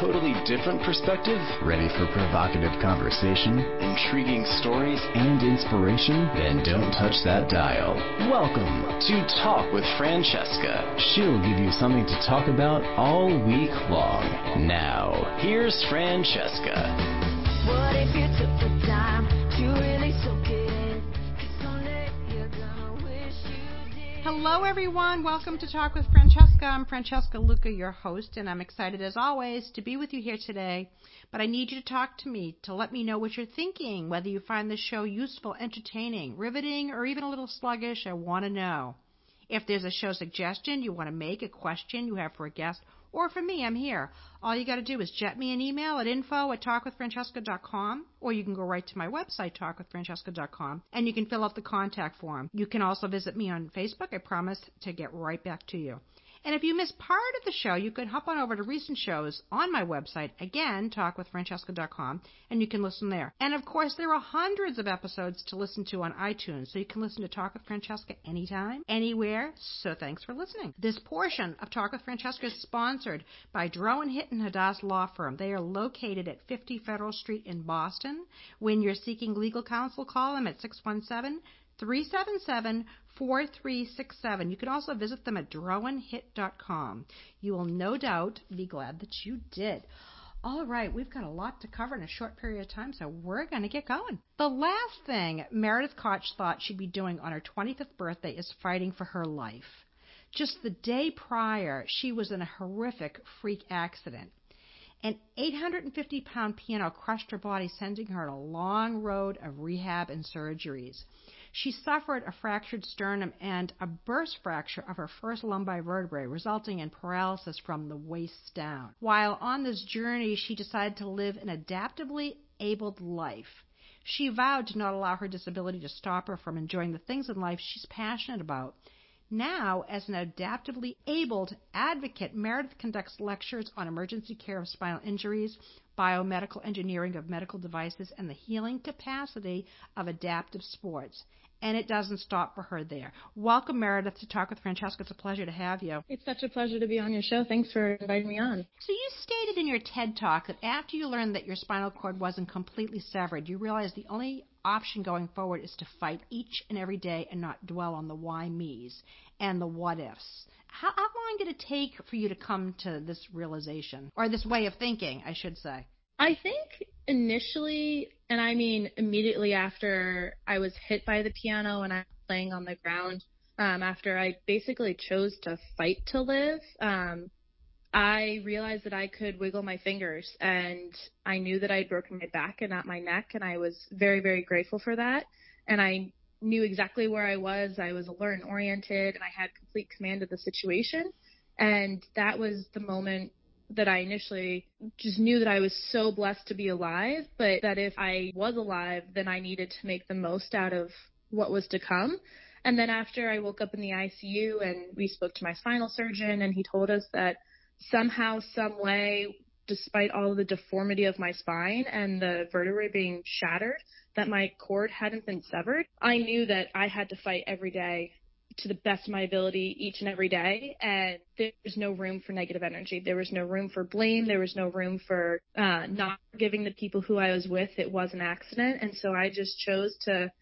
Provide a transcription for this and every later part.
totally different perspective? Ready for provocative conversation, intriguing stories, and inspiration? Then don't touch that dial. Welcome to Talk with Francesca. She'll give you something to talk about all week long. Now, here's Francesca. Hello, everyone. Welcome to Talk with Francesca. I'm Francesca Luca, your host, and I'm excited as always to be with you here today. But I need you to talk to me to let me know what you're thinking, whether you find the show useful, entertaining, riveting, or even a little sluggish. I want to know. If there's a show suggestion you want to make, a question you have for a guest, or for me, I'm here. All you got to do is jet me an email at info at talkwithfrancesca.com, or you can go right to my website, talkwithfrancesca.com, and you can fill out the contact form. You can also visit me on Facebook. I promise to get right back to you. And if you missed part of the show, you can hop on over to recent shows on my website, again, talkwithfrancesca.com, and you can listen there. And of course, there are hundreds of episodes to listen to on iTunes, so you can listen to Talk with Francesca anytime, anywhere. So thanks for listening. This portion of Talk with Francesca is sponsored by Drowan and Hadass Law Firm. They are located at 50 Federal Street in Boston. When you're seeking legal counsel, call them at 617 377 4367. You can also visit them at drowanhit.com. You will no doubt be glad that you did. All right, we've got a lot to cover in a short period of time, so we're going to get going. The last thing Meredith Koch thought she'd be doing on her 25th birthday is fighting for her life. Just the day prior, she was in a horrific freak accident. An 850 pound piano crushed her body, sending her on a long road of rehab and surgeries. She suffered a fractured sternum and a burst fracture of her first lumbar vertebrae, resulting in paralysis from the waist down. While on this journey, she decided to live an adaptively abled life. She vowed to not allow her disability to stop her from enjoying the things in life she's passionate about. Now, as an adaptively abled advocate, Meredith conducts lectures on emergency care of spinal injuries, biomedical engineering of medical devices, and the healing capacity of adaptive sports. And it doesn't stop for her there. Welcome, Meredith, to Talk with Francesca. It's a pleasure to have you. It's such a pleasure to be on your show. Thanks for inviting me on. So, you stated in your TED Talk that after you learned that your spinal cord wasn't completely severed, you realized the only option going forward is to fight each and every day and not dwell on the why me's and the what ifs. How, how long did it take for you to come to this realization, or this way of thinking, I should say? I think initially, and I mean immediately after I was hit by the piano and I was laying on the ground, um, after I basically chose to fight to live, um, I realized that I could wiggle my fingers and I knew that I'd broken my back and not my neck and I was very, very grateful for that. And I knew exactly where I was. I was alert and oriented and I had complete command of the situation. And that was the moment that I initially just knew that I was so blessed to be alive, but that if I was alive, then I needed to make the most out of what was to come. And then after I woke up in the ICU and we spoke to my spinal surgeon and he told us that somehow, some way, despite all the deformity of my spine and the vertebrae being shattered, that my cord hadn't been severed. I knew that I had to fight every day to the best of my ability each and every day. And there was no room for negative energy. There was no room for blame. There was no room for uh, not giving the people who I was with it was an accident. And so I just chose to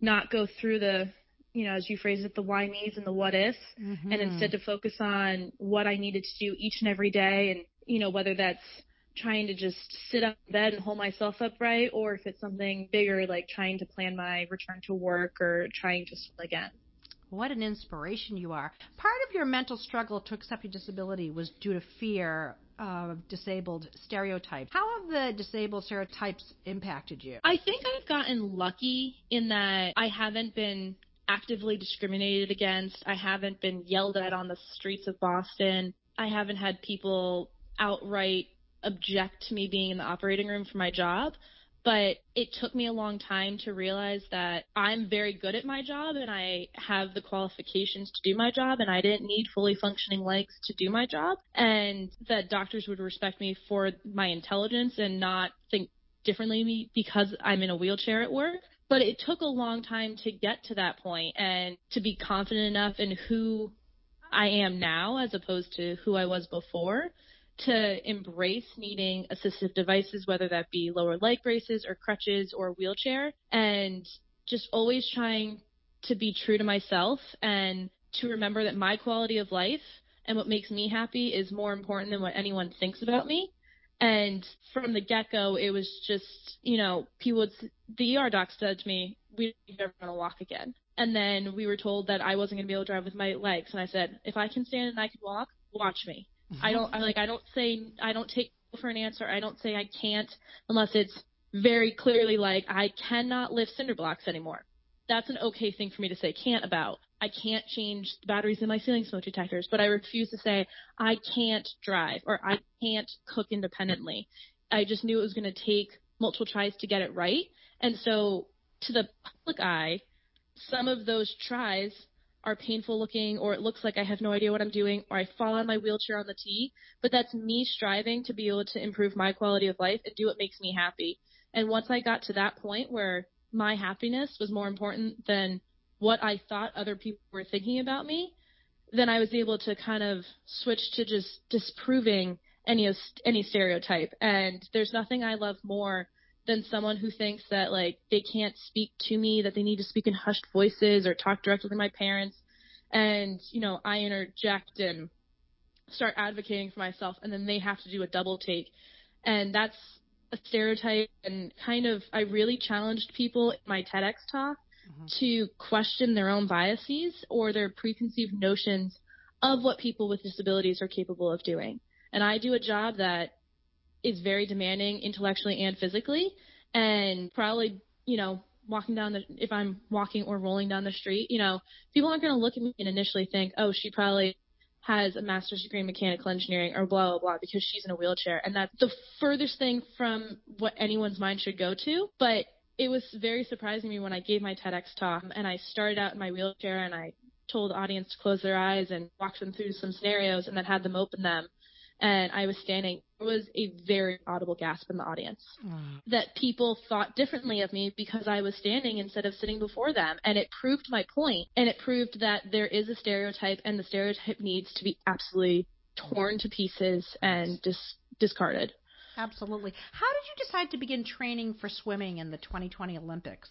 not go through the you know, as you phrase it, the why me's and the what ifs, Mm-hmm. and instead to focus on what I needed to do each and every day, and you know, whether that's trying to just sit up in bed and hold myself upright, or if it's something bigger like trying to plan my return to work or trying to swim again. What an inspiration you are. Part of your mental struggle to accept your disability was due to fear of disabled stereotypes. How have the disabled stereotypes impacted you? I think I've gotten lucky in that I haven't been actively discriminated against. I haven't been yelled at on the streets of Boston. I haven't had people outright object to me being in the operating room for my job. But it took me a long time to realize that I'm very good at my job and I have the qualifications to do my job and I didn't need fully functioning legs to do my job and that doctors would respect me for my intelligence and not think differently because I'm in a wheelchair at work. But it took a long time to get to that point and to be confident enough in who I am now as opposed to who I was before to embrace needing assistive devices, whether that be lower leg braces or crutches or wheelchair, and just always trying to be true to myself and to remember that my quality of life and what makes me happy is more important than what anyone thinks about me. And from the get go, it was just, you know, people would, the ER doc said to me, we're never going to walk again. And then we were told that I wasn't going to be able to drive with my legs. And I said, if I can stand and I can walk, watch me. Mm-hmm. I don't, I like, I don't say, I don't take for an answer. I don't say I can't unless it's very clearly like, I cannot lift cinder blocks anymore. That's an okay thing for me to say can't about. I can't change the batteries in my ceiling smoke detectors, but I refuse to say I can't drive or I can't cook independently. I just knew it was going to take multiple tries to get it right. And so to the public eye, some of those tries are painful looking or it looks like I have no idea what I'm doing or I fall on my wheelchair on the tee, but that's me striving to be able to improve my quality of life and do what makes me happy. And once I got to that point where my happiness was more important than what I thought other people were thinking about me, then I was able to kind of switch to just disproving any any stereotype. And there's nothing I love more than someone who thinks that like they can't speak to me, that they need to speak in hushed voices or talk directly to my parents. And, you know, I interject and start advocating for myself and then they have to do a double take. And that's a stereotype and kind of I really challenged people in my TEDx talk mm-hmm. to question their own biases or their preconceived notions of what people with disabilities are capable of doing. And I do a job that is very demanding intellectually and physically and probably, you know, walking down the if I'm walking or rolling down the street, you know, people aren't going to look at me and initially think, "Oh, she probably has a master's degree in mechanical engineering or blah blah blah because she's in a wheelchair." And that's the furthest thing from what anyone's mind should go to, but it was very surprising to me when I gave my TEDx talk and I started out in my wheelchair and I told the audience to close their eyes and walked them through some scenarios and then had them open them and I was standing, there was a very audible gasp in the audience mm. that people thought differently of me because I was standing instead of sitting before them. And it proved my point, and it proved that there is a stereotype, and the stereotype needs to be absolutely torn to pieces and dis- discarded. Absolutely. How did you decide to begin training for swimming in the 2020 Olympics?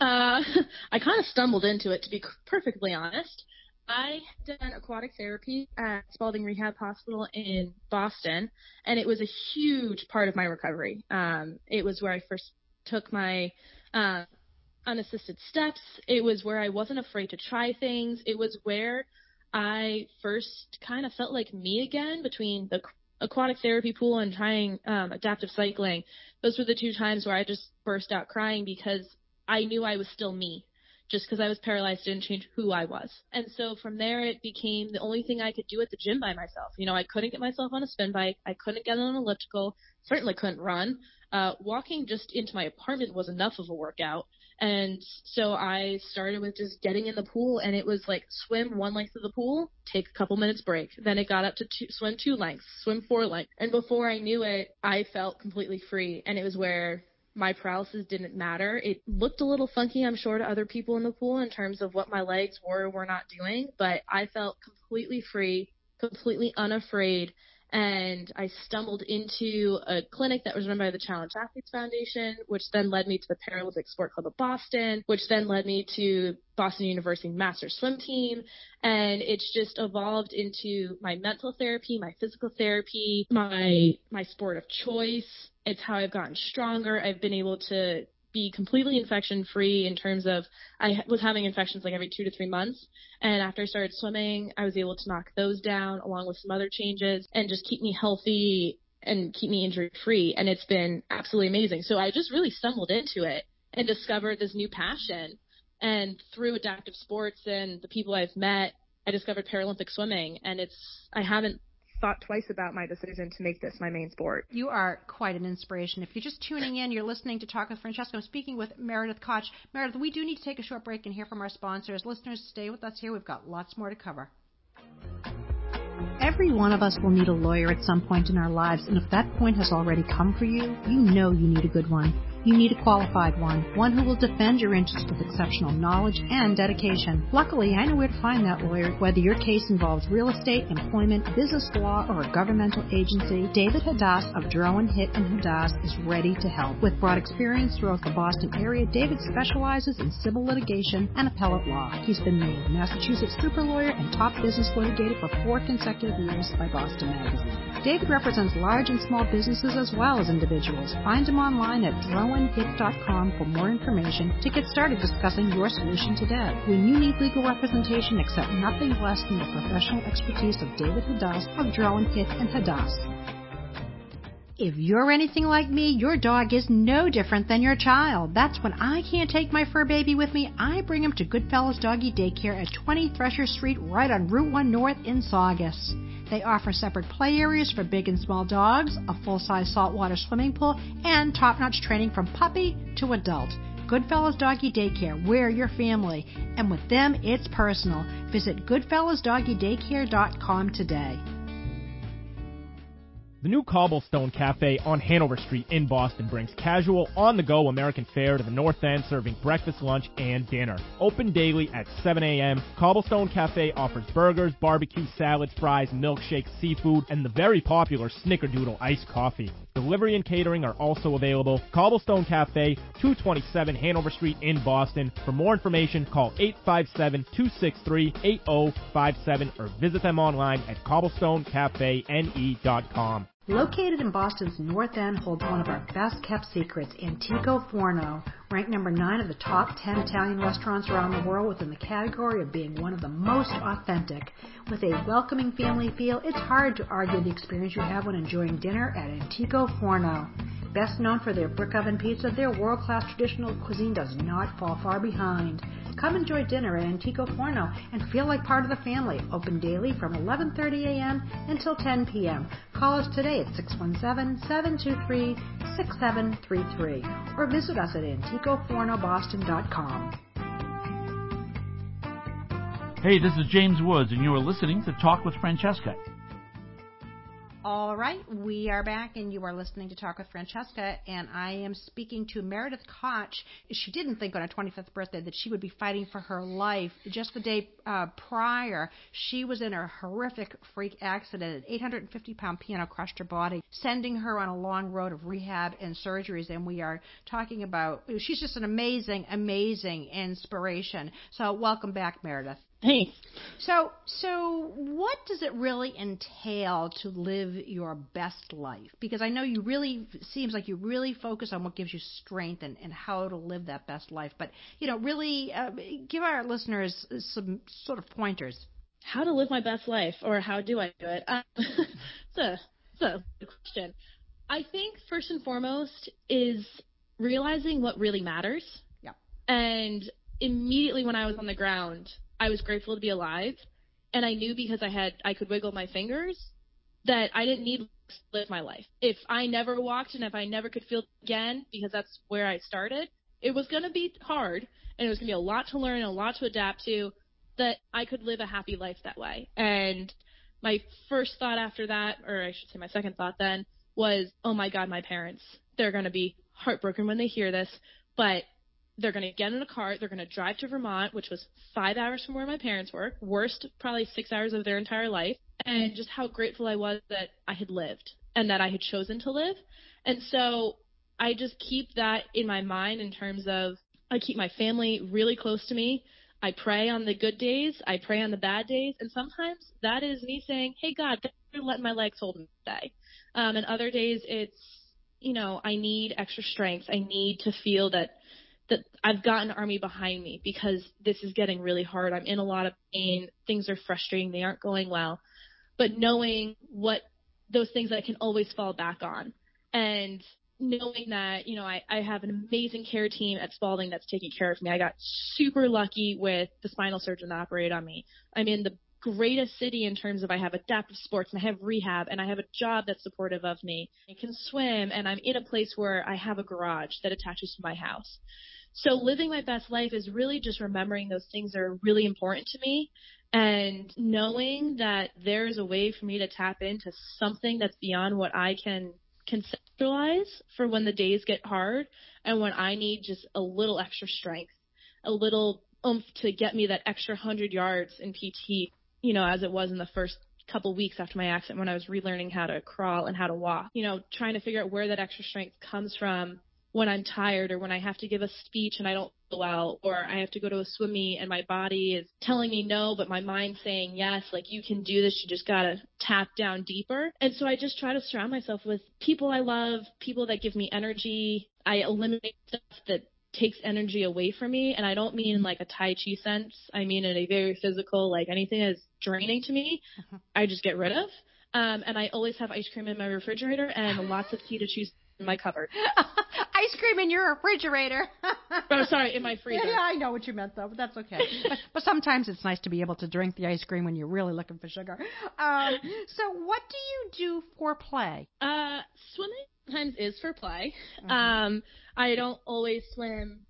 Uh, I kind of stumbled into it, to be perfectly honest. I had done aquatic therapy at Spaulding Rehab Hospital in Boston, and it was a huge part of my recovery. Um, it was where I first took my uh, unassisted steps. It was where I wasn't afraid to try things. It was where I first kind of felt like me again between the aquatic therapy pool and trying um, adaptive cycling. Those were the two times where I just burst out crying because I knew I was still me just because I was paralyzed didn't change who I was. And so from there, it became the only thing I could do at the gym by myself. You know, I couldn't get myself on a spin bike. I couldn't get on an elliptical. Certainly couldn't run. Uh, walking just into my apartment was enough of a workout. And so I started with just getting in the pool and it was like swim one length of the pool, take a couple minutes break. Then it got up to two, swim two lengths, swim four lengths. And before I knew it, I felt completely free. And it was where my paralysis didn't matter. It looked a little funky, I'm sure, to other people in the pool in terms of what my legs were or were not doing, but I felt completely free, completely unafraid, and I stumbled into a clinic that was run by the Challenged Athletes Foundation, which then led me to the Paralympic Sport Club of Boston, which then led me to Boston University Master Swim Team, and it's just evolved into my mental therapy, my physical therapy, my my sport of choice. It's how I've gotten stronger. I've been able to be completely infection free in terms of I was having infections like every two to three months. And after I started swimming, I was able to knock those down along with some other changes and just keep me healthy and keep me injury free. And it's been absolutely amazing. So I just really stumbled into it and discovered this new passion. And through adaptive sports and the people I've met, I discovered Paralympic swimming. And it's, I haven't thought twice about my decision to make this my main sport. You are quite an inspiration. If you're just tuning in, you're listening to Talk with Francesca. I'm speaking with Meredith Koch. Meredith, we do need to take a short break and hear from our sponsors. Listeners, stay with us here. We've got lots more to cover. Every one of us will need a lawyer at some point in our lives, and if that point has already come for you, you know you need a good one. You need a qualified one, one who will defend your interests with exceptional knowledge and dedication. Luckily, I know where to find that lawyer. Whether your case involves real estate, employment, business law, or a governmental agency, David Hadass of Drowan Hitt and Hadass is ready to help. With broad experience throughout the Boston area, David specializes in civil litigation and appellate law. He's been named Massachusetts super lawyer and top business litigator for four consecutive years by Boston Magazine. David represents large and small businesses as well as individuals. Find him online at drowanhitt.com for more information to get started discussing your solution today. When you need legal representation, accept nothing less than the professional expertise of David Hadass of Drowan Hitt and Hadass. If you're anything like me, your dog is no different than your child. That's when I can't take my fur baby with me, I bring him to Goodfellas Doggy Daycare at 20 Thresher Street, right on Route 1 North in Saugus. They offer separate play areas for big and small dogs, a full size saltwater swimming pool, and top notch training from puppy to adult. Goodfellas Doggy Daycare, we're your family, and with them, it's personal. Visit goodfellasdoggydaycare.com today. The new Cobblestone Cafe on Hanover Street in Boston brings casual, on the go American fare to the North End, serving breakfast, lunch, and dinner. Open daily at 7 a.m., Cobblestone Cafe offers burgers, barbecue, salads, fries, milkshakes, seafood, and the very popular Snickerdoodle iced coffee. Delivery and catering are also available. Cobblestone Cafe, 227 Hanover Street in Boston. For more information, call 857-263-8057 or visit them online at cobblestonecafene.com. Located in Boston's North End holds one of our best kept secrets, Antico Forno, ranked number 9 of the top 10 Italian restaurants around the world within the category of being one of the most authentic. With a welcoming family feel, it's hard to argue the experience you have when enjoying dinner at Antico Forno. Best known for their brick oven pizza, their world-class traditional cuisine does not fall far behind. Come enjoy dinner at Antico Forno and feel like part of the family. Open daily from 11:30 a.m. until 10 p.m. Call us today at 617-723-6733 or visit us at anticofornoboston.com. Hey, this is James Woods, and you are listening to Talk with Francesca. All right, we are back, and you are listening to Talk with Francesca, and I am speaking to Meredith Koch. She didn't think on her 25th birthday that she would be fighting for her life. Just the day uh, prior, she was in a horrific freak accident. An 850 pound piano crushed her body, sending her on a long road of rehab and surgeries. And we are talking about, she's just an amazing, amazing inspiration. So, welcome back, Meredith. Thanks. So, so what does it really entail to live your best life? Because I know you really seems like you really focus on what gives you strength and, and how to live that best life. But you know, really uh, give our listeners some sort of pointers. How to live my best life, or how do I do it? Uh, it's a it's a good question. I think first and foremost is realizing what really matters. Yeah. And immediately when I was on the ground, I was grateful to be alive, and I knew because I had I could wiggle my fingers that I didn't need to live my life. If I never walked and if I never could feel again, because that's where I started, it was going to be hard and it was going to be a lot to learn, and a lot to adapt to. That I could live a happy life that way. And my first thought after that, or I should say my second thought then, was, oh my God, my parents. They're going to be heartbroken when they hear this, but they're going to get in a car. They're going to drive to Vermont, which was five hours from where my parents were, worst probably six hours of their entire life, and just how grateful I was that I had lived and that I had chosen to live. And so I just keep that in my mind in terms of I keep my family really close to me. I pray on the good days, I pray on the bad days, and sometimes that is me saying, "Hey God, thanks for letting my legs hold me today." Um, and other days it's, you know, I need extra strength. I need to feel that that I've got an army behind me because this is getting really hard. I'm in a lot of pain. Things are frustrating. They aren't going well. But knowing what those things that I can always fall back on and knowing that, you know, I, I have an amazing care team at Spaulding that's taking care of me. I got super lucky with the spinal surgeon that operated on me. I'm in the greatest city in terms of I have adaptive sports and I have rehab and I have a job that's supportive of me. I can swim and I'm in a place where I have a garage that attaches to my house. So living my best life is really just remembering those things that are really important to me and knowing that there is a way for me to tap into something that's beyond what I can conceptualize for when the days get hard and when I need just a little extra strength, a little oomph to get me that extra hundred yards in PT, you know, as it was in the first couple weeks after my accident when I was relearning how to crawl and how to walk. You know, trying to figure out where that extra strength comes from when I'm tired or when I have to give a speech and I don't feel well or I have to go to a swim meet and my body is telling me no but my mind's saying yes like you can do this you just got to tap down deeper. And so I just try to surround myself with people I love people that give me energy. I eliminate stuff that takes energy away from me and I don't mean in like a tai chi sense. I mean in a very physical like anything that's draining to me I just get rid of. Um, and I always have ice cream in my refrigerator and lots of tea to choose in my cupboard. Ice cream in your refrigerator. oh, sorry, in my freezer. Yeah, I know what you meant though, but that's okay. but, but sometimes it's nice to be able to drink the ice cream when you're really looking for sugar. Um, so, what do you do for play? Uh, swimming sometimes is for play. Um, I don't always swim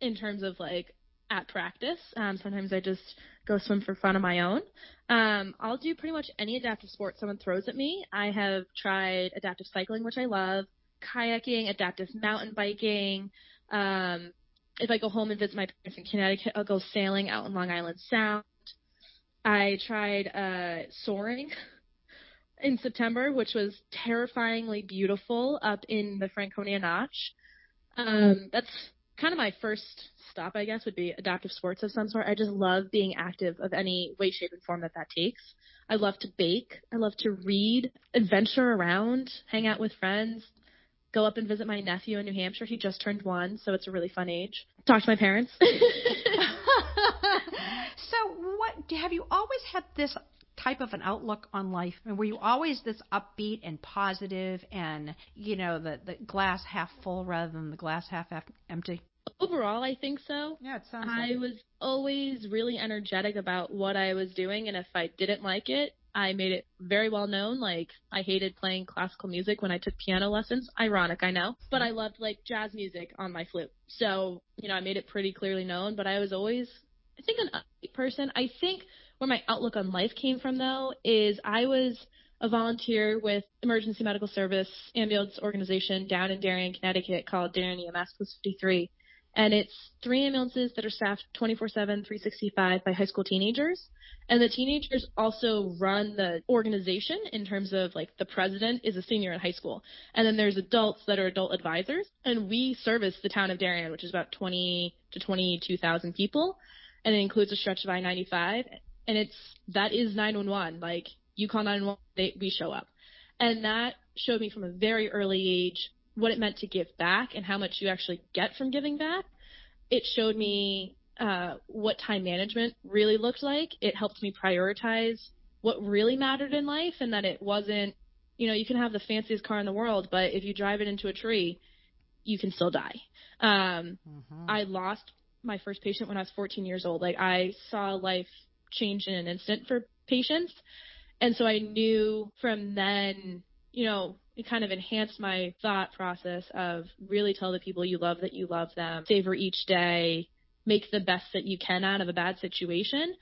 in terms of like at practice. Um, sometimes I just go swim for fun on my own. Um, I'll do pretty much any adaptive sport someone throws at me. I have tried adaptive cycling, which I love, kayaking, adaptive mountain biking. Um, if I go home and visit my parents in Connecticut, I'll go sailing out in Long Island Sound. I tried uh, soaring in September, which was terrifyingly beautiful up in the Franconia Notch. Um, that's kind of my first stop, I guess, would be adaptive sports of some sort. I just love being active of any way, shape, and form that that takes. I love to bake. I love to read, adventure around, hang out with friends, go up and visit my nephew in New Hampshire. He just turned one, so it's a really fun age. Talk to my parents. so, what have you always had this type of an outlook on life? I mean, were you always this upbeat and positive, and you know, the the glass half full rather than the glass half empty? Overall, I think so. Yeah, it sounds. I like was always really energetic about what I was doing, and if I didn't like it, I made it very well known. Like I hated playing classical music when I took piano lessons. Ironic, I know, but I loved like jazz music on my flute. So you know, I made it pretty clearly known. But I was always, I think, an upbeat person. I think where my outlook on life came from though is I was a volunteer with emergency medical service ambulance organization down in Darien, Connecticut called Darien EMS Post 53 and it's three ambulances that are staffed 24/7, 365 by high school teenagers. And the teenagers also run the organization in terms of like the president is a senior in high school, and then there's adults that are adult advisors, and we service the town of Darien, which is about 20 to 22,000 people, and it includes a stretch of I-95, and it's that is 911. Like you call 911, they, we show up, and that showed me from a very early age what it meant to give back and how much you actually get from giving back. It showed me uh, what time management really looked like. It helped me prioritize what really mattered in life and that it wasn't, you know, you can have the fanciest car in the world, but if you drive it into a tree, you can still die. Um, Mhm. I lost my first patient when I was 14 years old. Like I saw life change in an instant for patients. And so I knew from then, you know, it kind of enhanced my thought process of really tell the people you love that you love them, savor each day, make the best that you can out of a bad situation.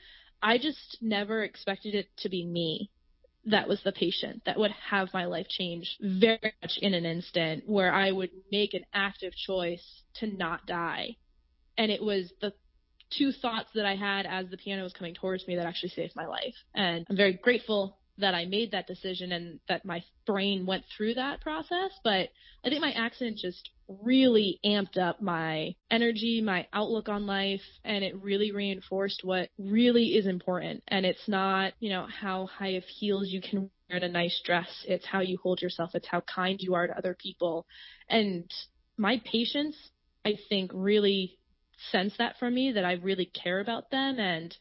I just never expected it to be me that was the patient that would have my life change very much in an instant where I would make an active choice to not die. And it was the two thoughts that I had as the piano was coming towards me that actually saved my life. And I'm very grateful that I made that decision and that my brain went through that process. But I think my accident just really amped up my energy, my outlook on life, and it really reinforced what really is important. And it's not, you know, how high of heels you can wear in a nice dress. It's how you hold yourself. It's how kind you are to other people. And my patients, I think, really sense that from me that I really care about them and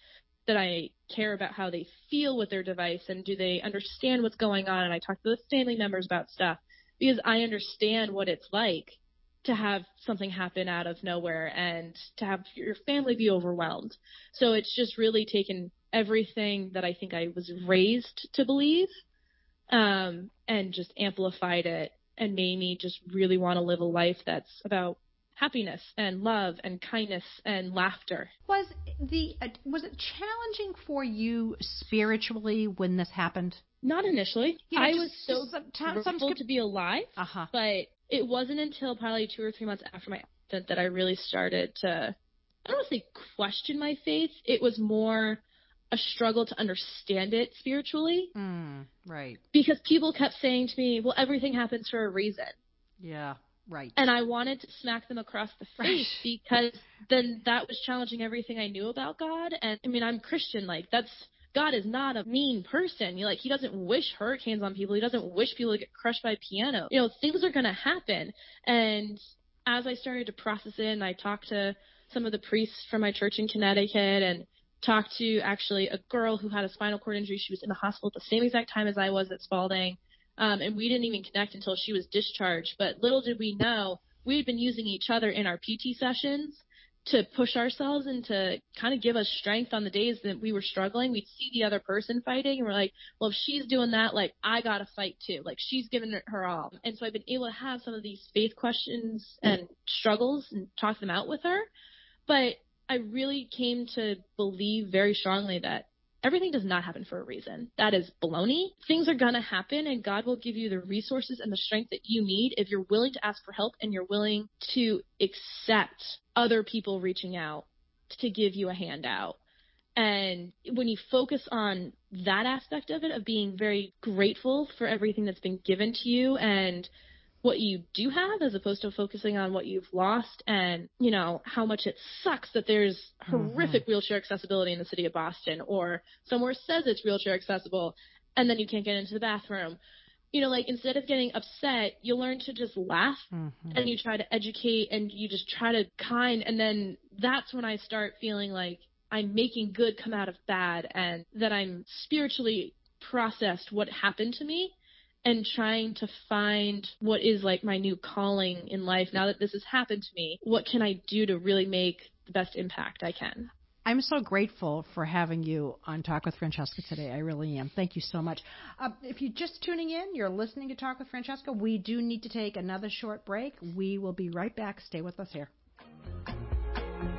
that I care about how they feel with their device and do they understand what's going on. And I talk to the family members about stuff because I understand what it's like to have something happen out of nowhere and to have your family be overwhelmed. So it's just really taken everything that I think I was raised to believe um, and just amplified it and made me just really want to live a life that's about happiness and love and kindness and laughter. Was the uh, was it challenging for you spiritually when this happened? Not initially. You know, I just- was so sometimes- grateful some- to be alive, Uh huh. but it wasn't until probably two or three months after my accident that I really started to, I don't want to say question my faith. It was more a struggle to understand it spiritually Mm, right. because people kept saying to me, well, everything happens for a reason. Yeah. Right. And I wanted to smack them across the face because then that was challenging everything I knew about God. And I mean, I'm Christian. Like, that's, God is not a mean person. You like, he doesn't wish hurricanes on people. He doesn't wish people to get crushed by a piano. You know, things are going to happen. And as I started to process it and I talked to some of the priests from my church in Connecticut and talked to actually a girl who had a spinal cord injury. She was in the hospital at the same exact time as I was at Spaulding. Um, and we didn't even connect until she was discharged. But little did we know, we had been using each other in our PT sessions to push ourselves and to kind of give us strength on the days that we were struggling. We'd see the other person fighting and we're like, well, if she's doing that, like I gotta fight too. Like she's giving it her all. And so I've been able to have some of these faith questions and struggles and talk them out with her. But I really came to believe very strongly that everything does not happen for a reason. That is baloney. Things are going to happen, and God will give you the resources and the strength that you need if you're willing to ask for help and you're willing to accept other people reaching out to give you a handout. And when you focus on that aspect of it, of being very grateful for everything that's been given to you and what you do have as opposed to focusing on what you've lost and you know how much it sucks that there's horrific wheelchair accessibility in the city of Boston or somewhere says it's wheelchair accessible and then you can't get into the bathroom. You know like instead of getting upset you learn to just laugh Mm-hmm. and you try to educate and you just try to kind and then that's when I start feeling like I'm making good come out of bad and that I'm spiritually processed what happened to me and trying to find what is like my new calling in life now that this has happened to me. What can I do to really make the best impact I can? I'm so grateful for having you on Talk with Francesca today. I really am. Thank you so much. Uh, if you're just tuning in, you're listening to Talk with Francesca. We do need to take another short break. We will be right back. Stay with us here.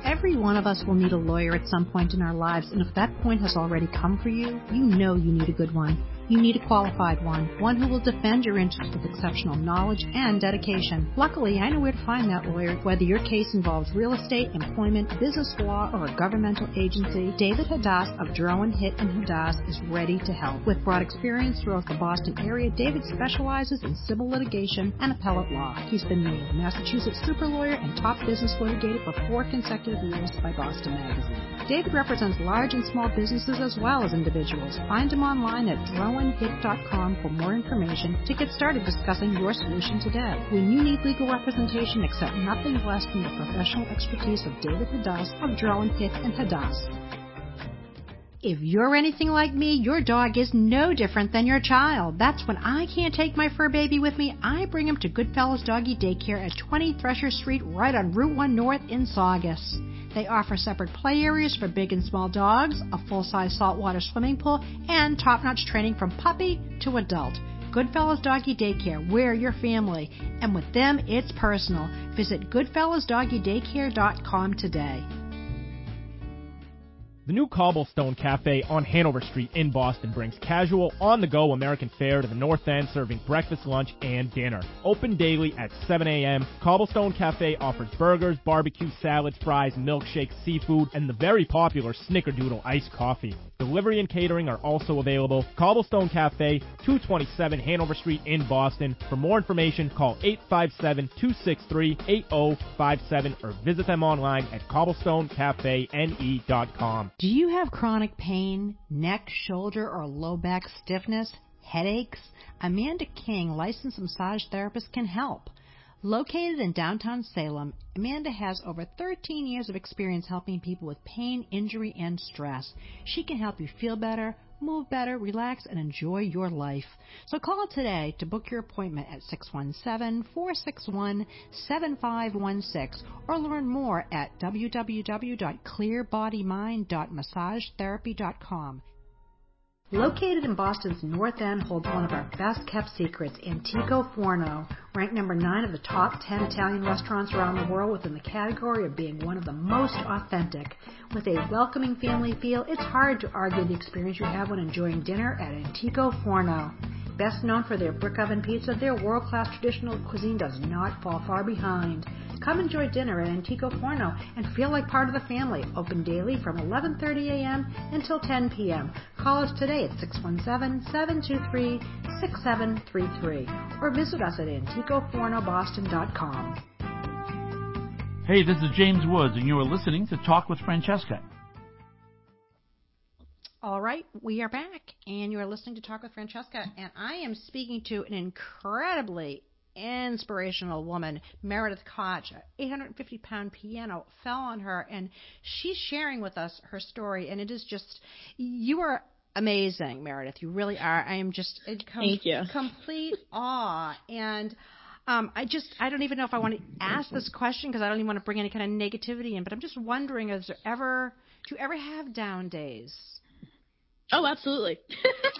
Every one of us will need a lawyer at some point in our lives, and if that point has already come for you, you know you need a good one. You need a qualified one, one who will defend your interests with exceptional knowledge and dedication. Luckily, I know where to find that lawyer, whether your case involves real estate, employment, business law, or a governmental agency. David Hadass of Drowan Hitt and Hadass is ready to help. With broad experience throughout the Boston area, David specializes in civil litigation and appellate law. He's been named Massachusetts super lawyer and top business litigator for four consecutive years by Boston Magazine. David represents large and small businesses as well as individuals. Find him online at drowanhit.com for more information to get started discussing your solution today. When you need legal representation, accept nothing less than the professional expertise of David Hadass of Drowan Hitt and Hadass. If you're anything like me, your dog is no different than your child. That's when I can't take my fur baby with me, I bring him to Goodfellas Doggy Daycare at 20 Thresher Street, right on Route 1 North in Saugus. They offer separate play areas for big and small dogs, a full-size saltwater swimming pool, and top-notch training from puppy to adult. Goodfellas Doggy Daycare, we're your family, and with them, it's personal. Visit goodfellasdoggydaycare.com today. The new Cobblestone Cafe on Hanover Street in Boston brings casual, on the go American fare to the North End, serving breakfast, lunch, and dinner. Open daily at 7 a.m., Cobblestone Cafe offers burgers, barbecue, salads, fries, milkshakes, seafood, and the very popular Snickerdoodle iced coffee. Delivery and catering are also available. Cobblestone Cafe, 227 Hanover Street in Boston. For more information, call 857-263-8057 or visit them online at cobblestonecafene.com. Do you have chronic pain, neck, shoulder, or low back stiffness, headaches? Amanda King, licensed massage therapist, can help. Located in downtown Salem, Amanda has over 13 years of experience helping people with pain, injury, and stress. She can help you feel better, move better, relax, and enjoy your life. So call today to book your appointment at 617-461-7516 or learn more at www.clearbody.mind.massagetherapy.com. Located in Boston's North End holds one of our best kept secrets, Antico Forno, ranked number 9 of the top 10 Italian restaurants around the world within the category of being one of the most authentic. With a welcoming family feel, it's hard to argue the experience you have when enjoying dinner at Antico Forno. Best known for their brick oven pizza, their world class traditional cuisine does not fall far behind. Come enjoy dinner at Antico Forno and feel like part of the family. Open daily from 11:30 a.m. until 10 p.m. Call us today at 617-723-6733 or visit us at anticofornoboston.com. Hey, this is James Woods, and you are listening to Talk with Francesca. All right, we are back, and you are listening to Talk with Francesca, and I am speaking to an incredibly inspirational woman, Meredith Koch. A 850 pound piano fell on her, and she's sharing with us her story, and it is just, you are amazing, Meredith. You really are. I am just in com- Thank you. complete awe, and. Um, I just I don't even know if I want to ask this question because I don't even want to bring any kind of negativity in. But I'm just wondering, is there ever do you ever have down days? Oh, absolutely.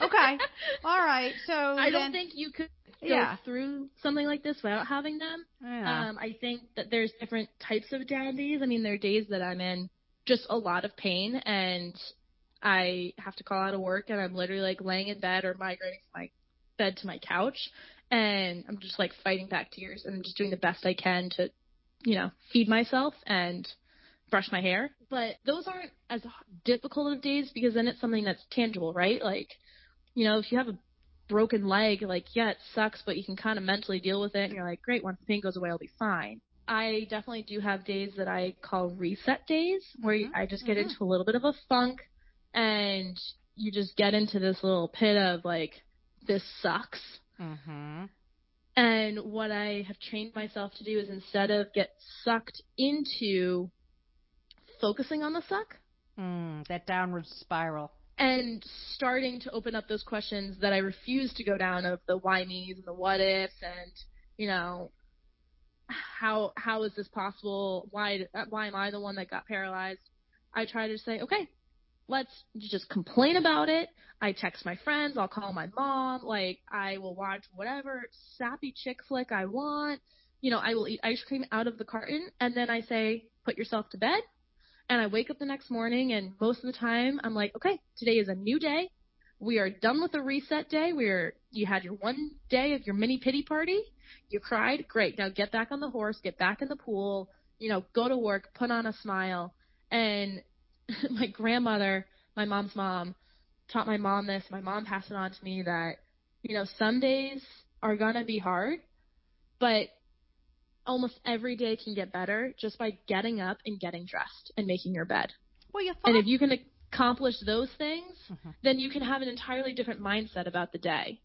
Okay. All right. So I then, don't think you could Yeah. through something like this without having them. Yeah. Um, I think that there's different types of down days. I mean, there are days that I'm in just a lot of pain and I have to call out of work and I'm literally like laying in bed or migrating from my bed to my couch and I'm just like fighting back tears and I'm just doing the best I can to, you know, feed myself and brush my hair. But those aren't as difficult of days because then it's something that's tangible, right? Like, you know, if you have a broken leg, like, yeah, it sucks, but you can kind of mentally deal with it and you're like, great, once the pain goes away, I'll be fine. I definitely do have days that I call reset days where Mhm, I just get mhm. into a little bit of a funk and you just get into this little pit of like, this sucks. Mm-hmm. And what I have trained myself to do is instead of get sucked into focusing on the suck Mm, that downward spiral. And starting to open up those questions that I refuse to go down of the why me's and the what ifs and you know how how is this possible? Why why am I the one that got paralyzed? I try to say, okay, let's just complain about it. I text my friends, I'll call my mom, like I will watch whatever sappy chick flick I want. You know, I will eat ice cream out of the carton and then I say, put yourself to bed. And I wake up the next morning and most of the time I'm like, okay, today is a new day. We are done with the reset day. We're you had your one day of your mini pity party. You cried, great. Now get back on the horse, get back in the pool, you know, go to work, put on a smile. And my grandmother, my mom's mom, taught my mom this. My mom passed it on to me that, you know, some days are gonna be hard, but almost every day can get better just by getting up and getting dressed and making your bed. Well, you thought. And if you can accomplish those things, Mhm. then you can have an entirely different mindset about the day.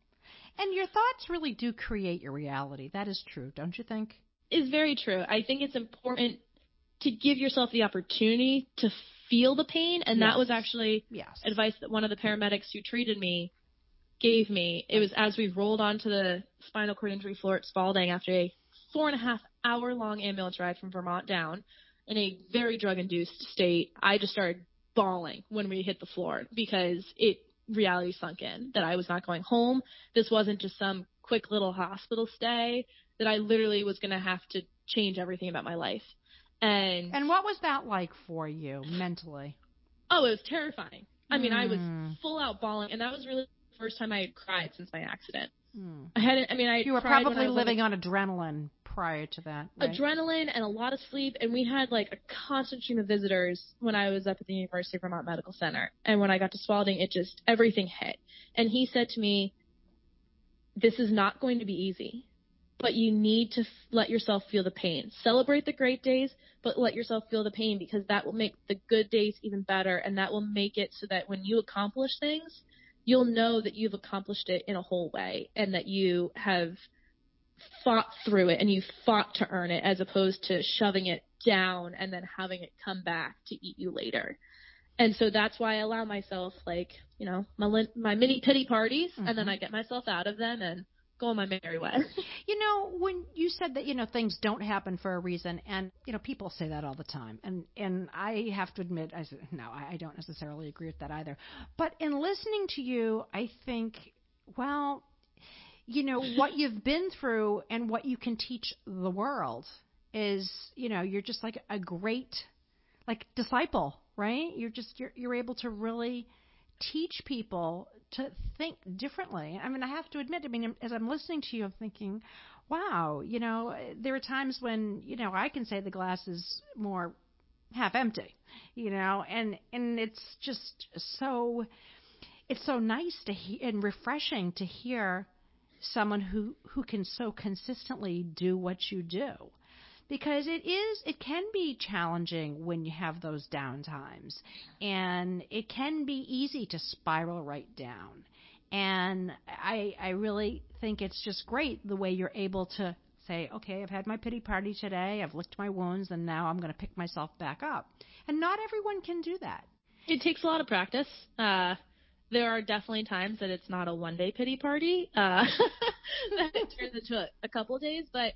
and your thoughts really do create your reality. That is true, don't you think? Is very true. I think it's important to give yourself the opportunity to feel the pain, and Yes. that was actually Yes. advice that one of the paramedics who treated me gave me. It was as we rolled onto the spinal cord injury floor at Spaulding after a four and a half hour long ambulance ride from Vermont down in a very drug induced state. I just started bawling when we hit the floor because it reality sunk in that I was not going home. This wasn't just some quick little hospital stay that I literally was going to have to change everything about my life. And, And what was that like for you mentally? oh, it was terrifying. I mean, I was Mm. full out bawling, and that was really the first time I had cried since my accident. Hmm. I hadn't. I mean, I You were probably living on adrenaline prior to that. Right? adrenaline and a lot of sleep, and we had like a constant stream of visitors when I was up at the University of Vermont Medical Center. And when I got to Spaulding, it just everything hit. And he said to me, "This is not going to be easy." But you need to f- let yourself feel the pain. Celebrate the great days, but let yourself feel the pain because that will make the good days even better and that will make it so that when you accomplish things, you'll know that you've accomplished it in a whole way and that you have fought through it and you fought to earn it as opposed to shoving it down and then having it come back to eat you later. And so that's why I allow myself like, you know, my my mini pity parties and then Mhm. I get myself out of them and go on my merry way. You know, when you said that, you know, things don't happen for a reason, and you know, people say that all the time, and and I have to admit, I no, I don't necessarily agree with that either. But in listening to you, I think, well, you know, what you've been through and what you can teach the world is, you know, you're just like a great, like disciple, right? You're just you're you're able to really teach people to think differently. I mean, I have to admit, I mean, as I'm listening to you, I'm thinking, wow, you know, there are times when, you know, I can say the glass is more half empty, you know, and and it's just so it's so nice to hear and refreshing to hear someone who who can so consistently do what you do. Because it is it can be challenging when you have those down times. And it can be easy to spiral right down. And i i really think it's just great the way you're able to say okay i've had my pity party today. I've licked my wounds and now i'm going to pick myself back up. And not everyone can do that. It takes a lot of practice. Uh, there are definitely times that it's not a one day pity party. Uh, that it turns into a, a couple days. But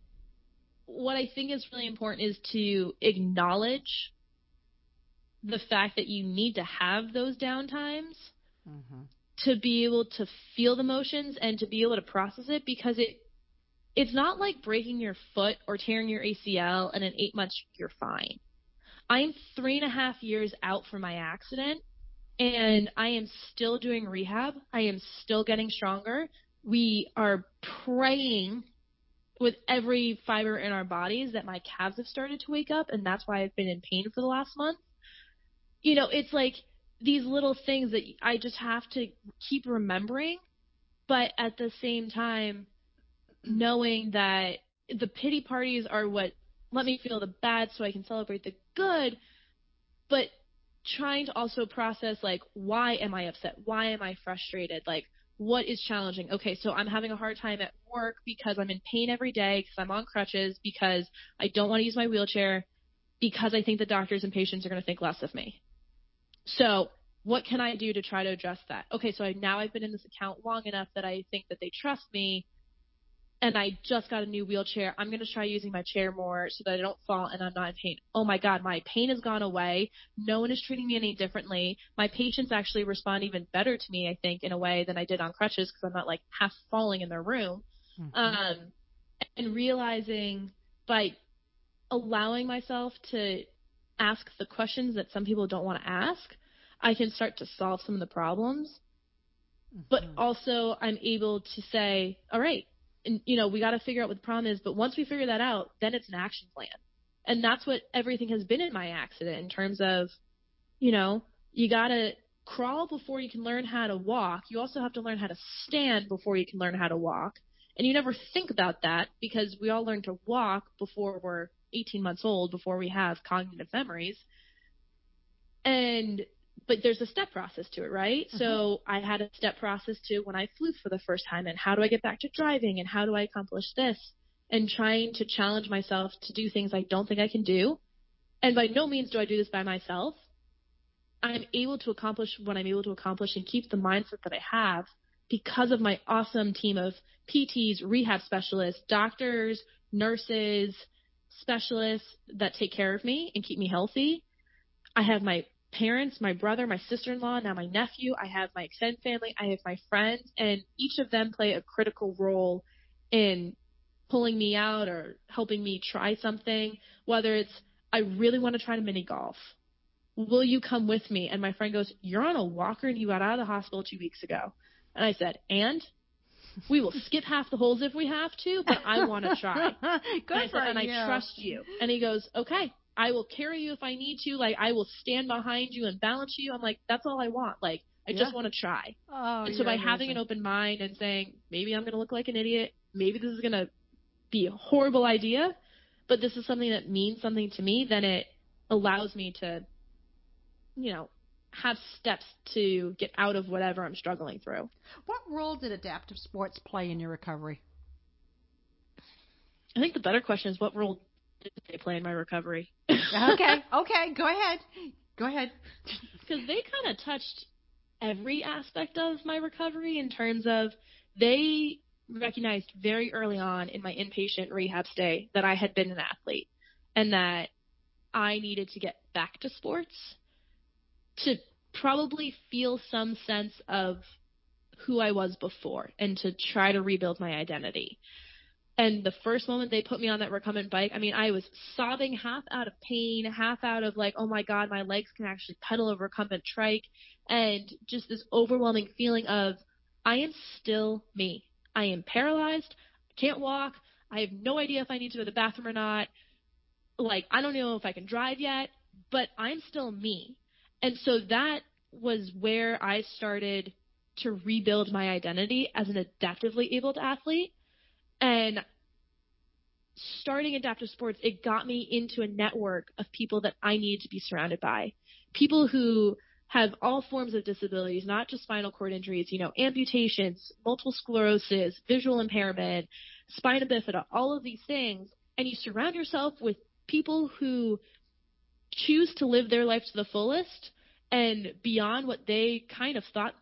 what I think is really important is to acknowledge the fact that you need to have those down times to be able to feel the emotions and to be able to process it because it it's not like breaking your foot or tearing your ACL and in eight months you're fine. I'm three and a half years out from my accident and I am still doing rehab. I am still getting stronger. We are praying with every fiber in our bodies that my calves have started to wake up, and that's why I've been in pain for the last month. You know, it's like these little things that I just have to keep remembering, but at the same time, knowing that the pity parties are what let me feel the bad so I can celebrate the good, but trying to also process like why am I upset? Why am I frustrated? Like what is challenging? Okay, so I'm having a hard time at work because I'm in pain every day because I'm on crutches because I don't want to use my wheelchair because I think the doctors and patients are going to think less of me. So, what can I do to try to address that? Okay, so I, now I've been in this account long enough that I think that they trust me and I just got a new wheelchair. I'm going to try using my chair more so that I don't fall and I'm not in pain. Oh my God, my pain has gone away. No one is treating me any differently. My patients actually respond even better to me, I think, in a way than I did on crutches because I'm not like half falling in their room. Um, and realizing by allowing myself to ask the questions that some people don't want to ask, I can start to solve some of the problems. But also, I'm able to say, all right, and you know, we got to figure out what the problem is. But once we figure that out, then it's an action plan. And that's what everything has been in my accident in terms of, you know, you got to crawl before you can learn how to walk. You also have to learn how to stand before you can learn how to walk. And you never think about that because we all learn to walk before we're 18 months old, before we have cognitive memories. And but there's a step process to it, right? So mm-hmm. I had a step process to when I flew for the first time and how do I get back to driving and how do I accomplish this and trying to challenge myself to do things I don't think I can do. And by no means do I do this by myself. I'm able to accomplish what I'm able to accomplish and keep the mindset that I have because of my awesome team of PTs, rehab specialists, doctors, nurses, specialists that take care of me and keep me healthy. I have my parents, my brother, my sister-in-law, now my nephew. I have my extended family. I have my friends, and each of them play a critical role in pulling me out or helping me try something. Whether it's I really want to try to mini golf. Will you come with me? And my friend goes, You're on a walker and you got out of the hospital two weeks ago. And I said, And we will skip half the holes if we have to, but I want to try. Good and I for said, and you. I trust you. And he goes, okay, I will carry you if I need to. Like, I will stand behind you and balance you. I'm like, that's all I want. Like, I Yeah. just want to try. Oh, and so by having an open mind and saying, maybe I'm going to look like an idiot. Maybe this is going to be a horrible idea, but this is something that means something to me, then it allows me to, you know, have steps to get out of whatever I'm struggling through. What role did adaptive sports play in your recovery? I think the better question is what role they play in my recovery? okay, okay, go ahead. Go ahead. because they kind of touched every aspect of my recovery in terms of they recognized very early on in my inpatient rehab stay that I had been an athlete and that I needed to get back to sports to probably feel some sense of who I was before and to try to rebuild my identity. And the first moment they put me on that recumbent bike, I mean, I was sobbing half out of pain, half out of like, oh my God, my legs can actually pedal a recumbent trike. And just this overwhelming feeling of, I am still me. I am paralyzed, I can't walk, I have no idea if I need to go to the bathroom or not. Like, I don't know if I can drive yet, but I'm still me. And so that was where I started to rebuild my identity as an adaptively abled athlete. And starting adaptive sports, it got me into a network of people that I needed to be surrounded by. People who have all forms of disabilities, not just spinal cord injuries, you know, amputations, multiple sclerosis, visual impairment, spina bifida, all of these things. And you surround yourself with people who choose to live their life to the fullest and beyond what they kind of thought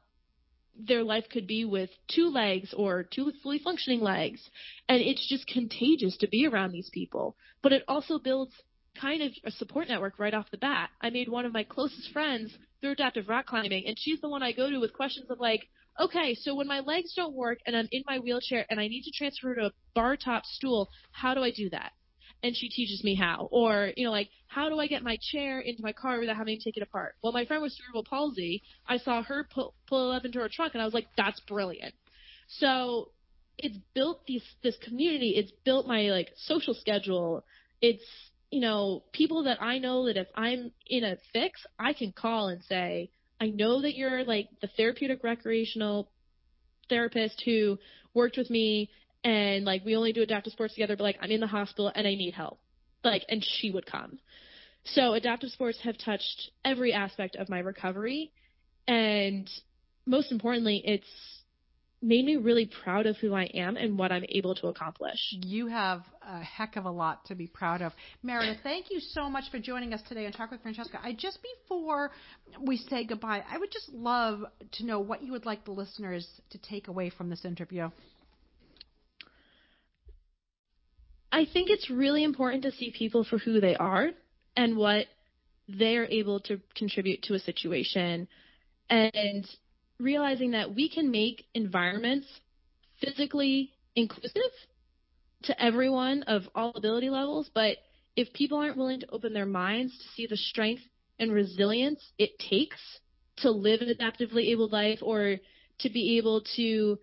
their life could be with two legs or two fully functioning legs. And it's just contagious to be around these people. But it also builds kind of a support network right off the bat. I made one of my closest friends through adaptive rock climbing, and she's the one I go to with questions of like, okay, so when my legs don't work and I'm in my wheelchair and I need to transfer to a bar top stool, how do I do that? And she teaches me how. Or, you know, like, how do I get my chair into my car without having to take it apart? Well, my friend with cerebral palsy, I saw her pull, pull it up into her trunk, and I was like, that's brilliant. So it's built these, this community. It's built my, like, social schedule. It's, you know, people that I know that if I'm in a fix, I can call and say, I know that you're, like, the therapeutic recreational therapist who worked with me and like we only do adaptive sports together, but like I'm in the hospital and I need help. Like and she would come. So adaptive sports have touched every aspect of my recovery and most importantly it's made me really proud of who I am and what I'm able to accomplish. You have a heck of a lot to be proud of. Meredith, thank you so much for joining us today on Talk with Francesca. I just before we say goodbye, I would just love to know what you would like the listeners to take away from this interview. I think it's really important to see people for who they are and what they're able to contribute to a situation and realizing that we can make environments physically inclusive to everyone of all ability levels, but if people aren't willing to open their minds to see the strength and resilience it takes to live an adaptively abled life or to be able to,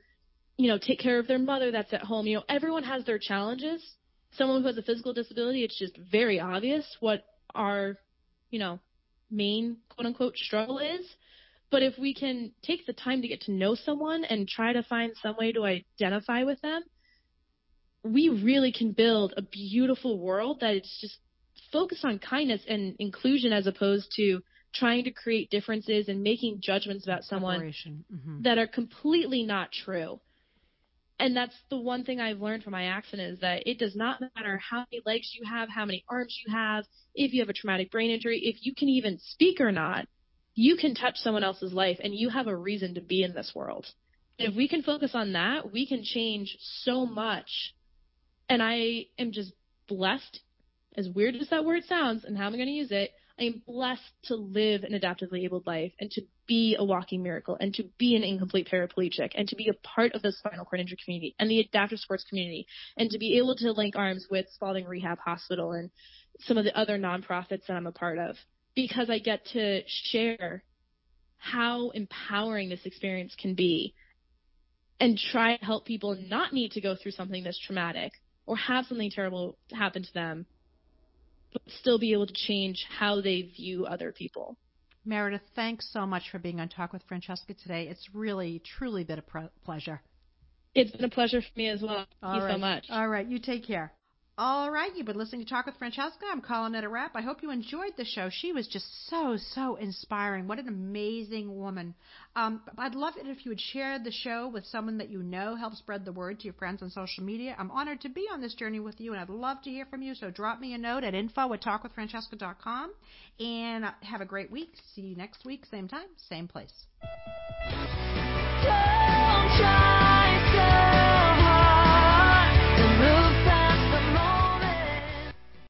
you know, take care of their mother that's at home, you know, everyone has their challenges someone who has a physical disability, it's just very obvious what our, you know, main quote unquote struggle is. But if we can take the time to get to know someone and try to find some way to identify with them, we really can build a beautiful world that is just focused on kindness and inclusion as opposed to trying to create differences and making judgments about someone mm-hmm. that are completely not true and that's the one thing I've learned from my accident is that it does not matter how many legs you have, how many arms you have, if you have a traumatic brain injury, if you can even speak or not, you can touch someone else's life and you have a reason to be in this world. if we can focus on that, we can change so much. And I am just blessed, as weird as that word sounds, and how am I'm going to use it, I am blessed to live an adaptively abled life and to be a walking miracle and to be an incomplete paraplegic and to be a part of the spinal cord injury community and the adaptive sports community and to be able to link arms with Spaulding Rehab Hospital and some of the other nonprofits that I'm a part of because I get to share how empowering this experience can be and try to help people not need to go through something that's traumatic or have something terrible happen to them but still be able to change how they view other people. Meredith, thanks so much for being on Talk with Francesca today. It's really, truly been a pre- pleasure. It's been a pleasure for me as well. Thank All you right. so much. All right, you take care. All right, you've been listening to Talk with Francesca. I'm calling it a wrap. I hope you enjoyed the show. She was just so, so inspiring. What an amazing woman. Um, I'd love it if you would share the show with someone that you know, help spread the word to your friends on social media. I'm honored to be on this journey with you, and I'd love to hear from you. So drop me a note at info at talkwithfrancesca.com. And have a great week. See you next week, same time, same place. Don't try